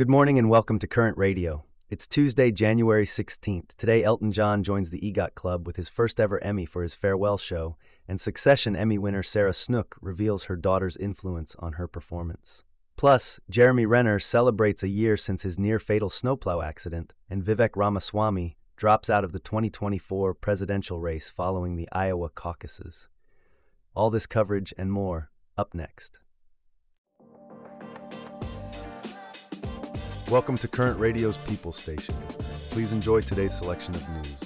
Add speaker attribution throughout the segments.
Speaker 1: Good morning and welcome to Current Radio. It's Tuesday, January 16th. Today, Elton John joins the EGOT Club with his first ever Emmy for his farewell show, and Succession Emmy winner Sarah Snook reveals her daughter's influence on her performance. Plus, Jeremy Renner celebrates a year since his near fatal snowplow accident, and Vivek Ramaswamy drops out of the 2024 presidential race following the Iowa caucuses. All this coverage and more up next. Welcome to Current Radio's People Station. Please enjoy today's selection of news.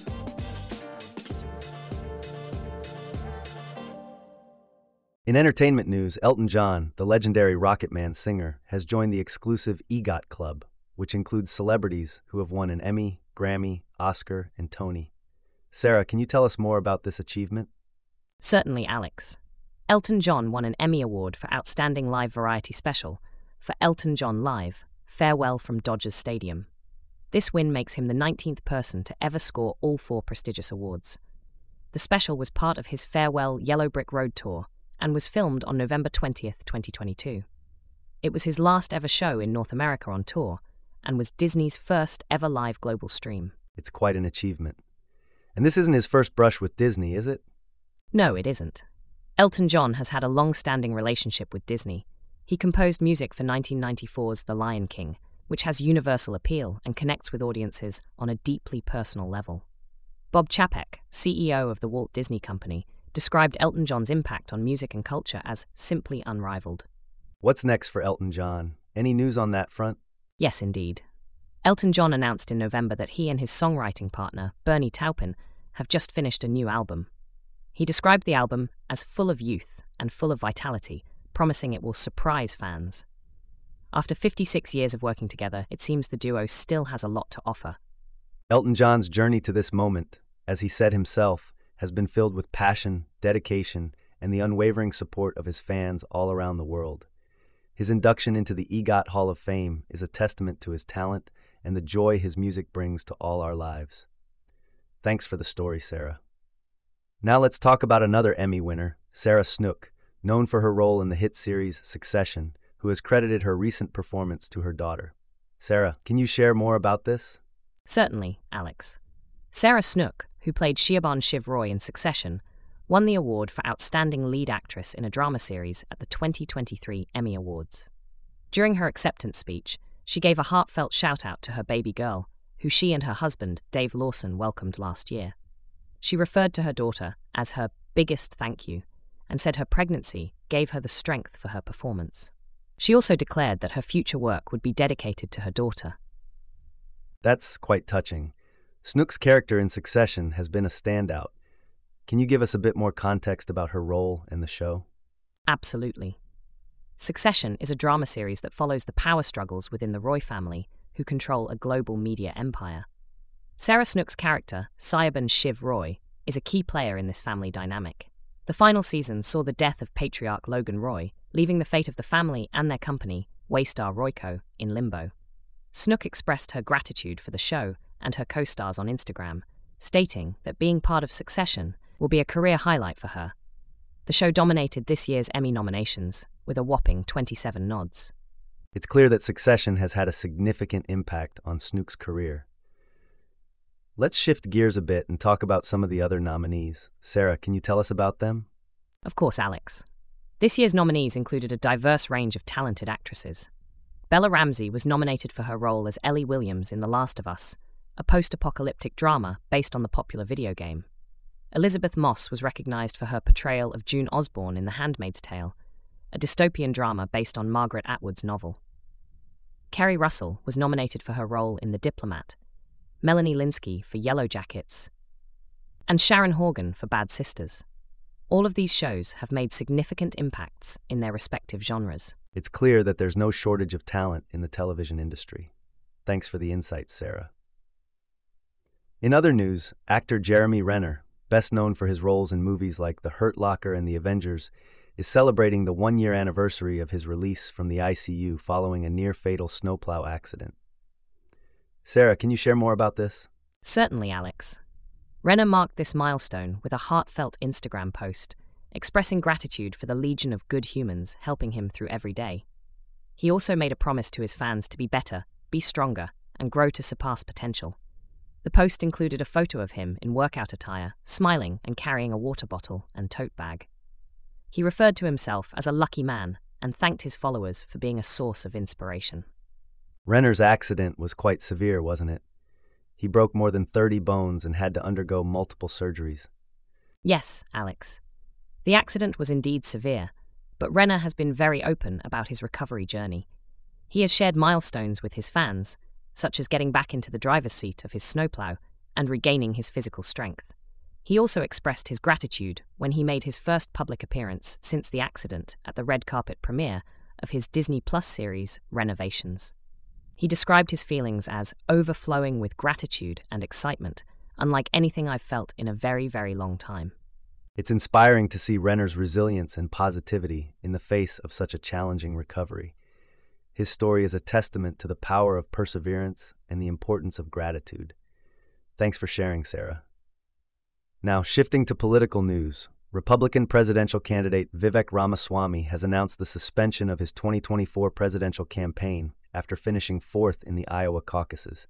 Speaker 1: In entertainment news, Elton John, the legendary Rocketman singer, has joined the exclusive EGOT Club, which includes celebrities who have won an Emmy, Grammy, Oscar, and Tony. Sarah, can you tell us more about this achievement?
Speaker 2: Certainly, Alex. Elton John won an Emmy Award for Outstanding Live Variety Special for Elton John Live Farewell from Dodgers Stadium. This win makes him the 19th person to ever score all four prestigious awards. The special was part of his Farewell Yellow Brick Road tour and was filmed on November 20th, 2022. It was his last ever show in North America on tour and was Disney's first ever live global stream.
Speaker 1: It's quite an achievement. And this isn't his first brush with Disney, is it?
Speaker 2: No, it isn't. Elton John has had a long standing relationship with Disney. He composed music for 1994's The Lion King, which has universal appeal and connects with audiences on a deeply personal level. Bob Chapek, CEO of the Walt Disney Company, described Elton John's impact on music and culture as simply unrivaled.
Speaker 1: What's next for Elton John? Any news on that front?
Speaker 2: Yes, indeed. Elton John announced in November that he and his songwriting partner, Bernie Taupin, have just finished a new album. He described the album as full of youth and full of vitality, promising it will surprise fans. After 56 years of working together, it seems the duo still has a lot to offer.
Speaker 1: Elton John's journey to this moment, as he said himself, has been filled with passion, dedication, and the unwavering support of his fans all around the world. His induction into the EGOT Hall of Fame is a testament to his talent and the joy his music brings to all our lives. Thanks for the story, Sarah. Now let's talk about another Emmy winner, Sarah Snook, known for her role in the hit series Succession, who has credited her recent performance to her daughter. Sarah, can you share more about this?
Speaker 2: Certainly, Alex. Sarah Snook, who played Siobhan Shiv Roy in Succession, won the award for Outstanding Lead Actress in a Drama Series at the 2023 Emmy Awards. During her acceptance speech, she gave a heartfelt shout out to her baby girl, who she and her husband, Dave Lawson, welcomed last year. She referred to her daughter as her biggest thank you and said her pregnancy gave her the strength for her performance. She also declared that her future work would be dedicated to her daughter.
Speaker 1: That's quite touching. Snook's character in Succession has been a standout. Can you give us a bit more context about her role in the show?
Speaker 2: Absolutely. Succession is a drama series that follows the power struggles within the Roy family, who control a global media empire. Sarah Snook's character, Siobhan Shiv Roy, is a key player in this family dynamic. The final season saw the death of patriarch Logan Roy, leaving the fate of the family and their company, Waystar Royco, in limbo. Snook expressed her gratitude for the show and her co stars on Instagram, stating that being part of Succession will be a career highlight for her. The show dominated this year's Emmy nominations, with a whopping 27 nods.
Speaker 1: It's clear that Succession has had a significant impact on Snook's career. Let's shift gears a bit and talk about some of the other nominees. Sarah, can you tell us about them?
Speaker 2: Of course, Alex. This year's nominees included a diverse range of talented actresses. Bella Ramsey was nominated for her role as Ellie Williams in The Last of Us, a post apocalyptic drama based on the popular video game. Elisabeth Moss was recognized for her portrayal of June Osborne in The Handmaid's Tale, a dystopian drama based on Margaret Atwood's novel. Keri Russell was nominated for her role in The Diplomat, Melanie Lynskey for Yellow Jackets, and Sharon Horgan for Bad Sisters. All of these shows have made significant impacts in their respective genres.
Speaker 1: It's clear that there's no shortage of talent in the television industry. Thanks for the insights, Sarah. In other news, actor Jeremy Renner, best known for his roles in movies like The Hurt Locker and The Avengers, is celebrating the one year anniversary of his release from the ICU following a near fatal snowplow accident. Sarah, can you share more about this?
Speaker 2: Certainly, Alex. Renner marked this milestone with a heartfelt Instagram post, expressing gratitude for the legion of good humans helping him through every day. He also made a promise to his fans to be better, be stronger, and grow to surpass potential. The post included a photo of him in workout attire, smiling and carrying a water bottle and tote bag. He referred to himself as a lucky man and thanked his followers for being a source of inspiration.
Speaker 1: Renner's accident was quite severe, wasn't it? He broke more than 30 bones and had to undergo multiple surgeries.
Speaker 2: Yes, Alex. The accident was indeed severe, but Renner has been very open about his recovery journey. He has shared milestones with his fans, such as getting back into the driver's seat of his snowplow and regaining his physical strength. He also expressed his gratitude when he made his first public appearance since the accident at the red carpet premiere of his Disney Plus series, Rennervations. He described his feelings as overflowing with gratitude and excitement, unlike anything I've felt in a very, very long time.
Speaker 1: It's inspiring to see Renner's resilience and positivity in the face of such a challenging recovery. His story is a testament to the power of perseverance and the importance of gratitude. Thanks for sharing, Sarah. Now, shifting to political news, Republican presidential candidate Vivek Ramaswamy has announced the suspension of his 2024 presidential campaign after finishing fourth in the Iowa caucuses.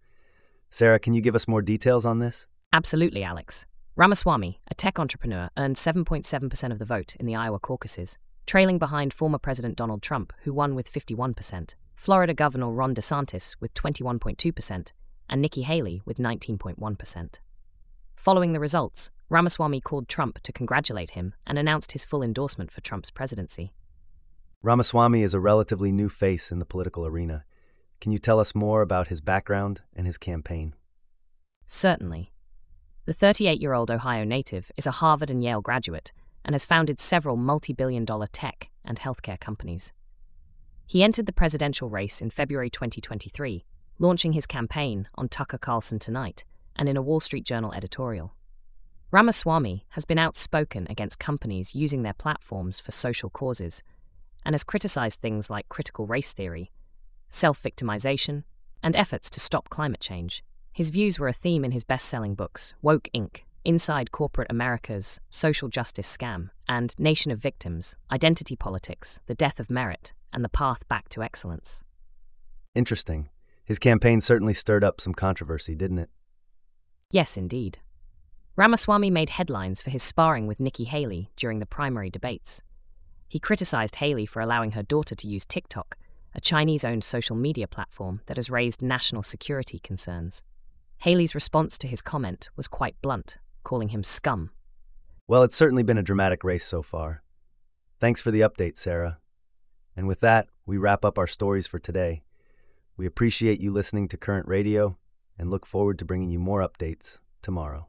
Speaker 1: Sarah, can you give us more details on this?
Speaker 2: Absolutely, Alex. Ramaswamy, a tech entrepreneur, earned 7.7% of the vote in the Iowa caucuses, trailing behind former President Donald Trump, who won with 51%, Florida Governor Ron DeSantis with 21.2%, and Nikki Haley with 19.1%. Following the results, Ramaswamy called Trump to congratulate him and announced his full endorsement for Trump's presidency.
Speaker 1: Ramaswamy is a relatively new face in the political arena. Can you tell us more about his background and his campaign?
Speaker 2: Certainly. The 38 year old Ohio native is a Harvard and Yale graduate and has founded several multi billion dollar tech and healthcare companies. He entered the presidential race in February 2023, launching his campaign on Tucker Carlson Tonight and in a Wall Street Journal editorial. Ramaswamy has been outspoken against companies using their platforms for social causes and has criticized things like critical race theory, self victimization, and efforts to stop climate change. His views were a theme in his best selling books, Woke Inc., Inside Corporate America's Social Justice Scam, and Nation of Victims Identity Politics, The Death of Merit, and The Path Back to Excellence.
Speaker 1: Interesting. His campaign certainly stirred up some controversy, didn't it?
Speaker 2: Yes, indeed. Ramaswamy made headlines for his sparring with Nikki Haley during the primary debates. He criticized Haley for allowing her daughter to use TikTok, a Chinese owned social media platform that has raised national security concerns. Haley's response to his comment was quite blunt, calling him scum.
Speaker 1: Well, it's certainly been a dramatic race so far. Thanks for the update, Sarah. And with that, we wrap up our stories for today. We appreciate you listening to Current Radio and look forward to bringing you more updates tomorrow.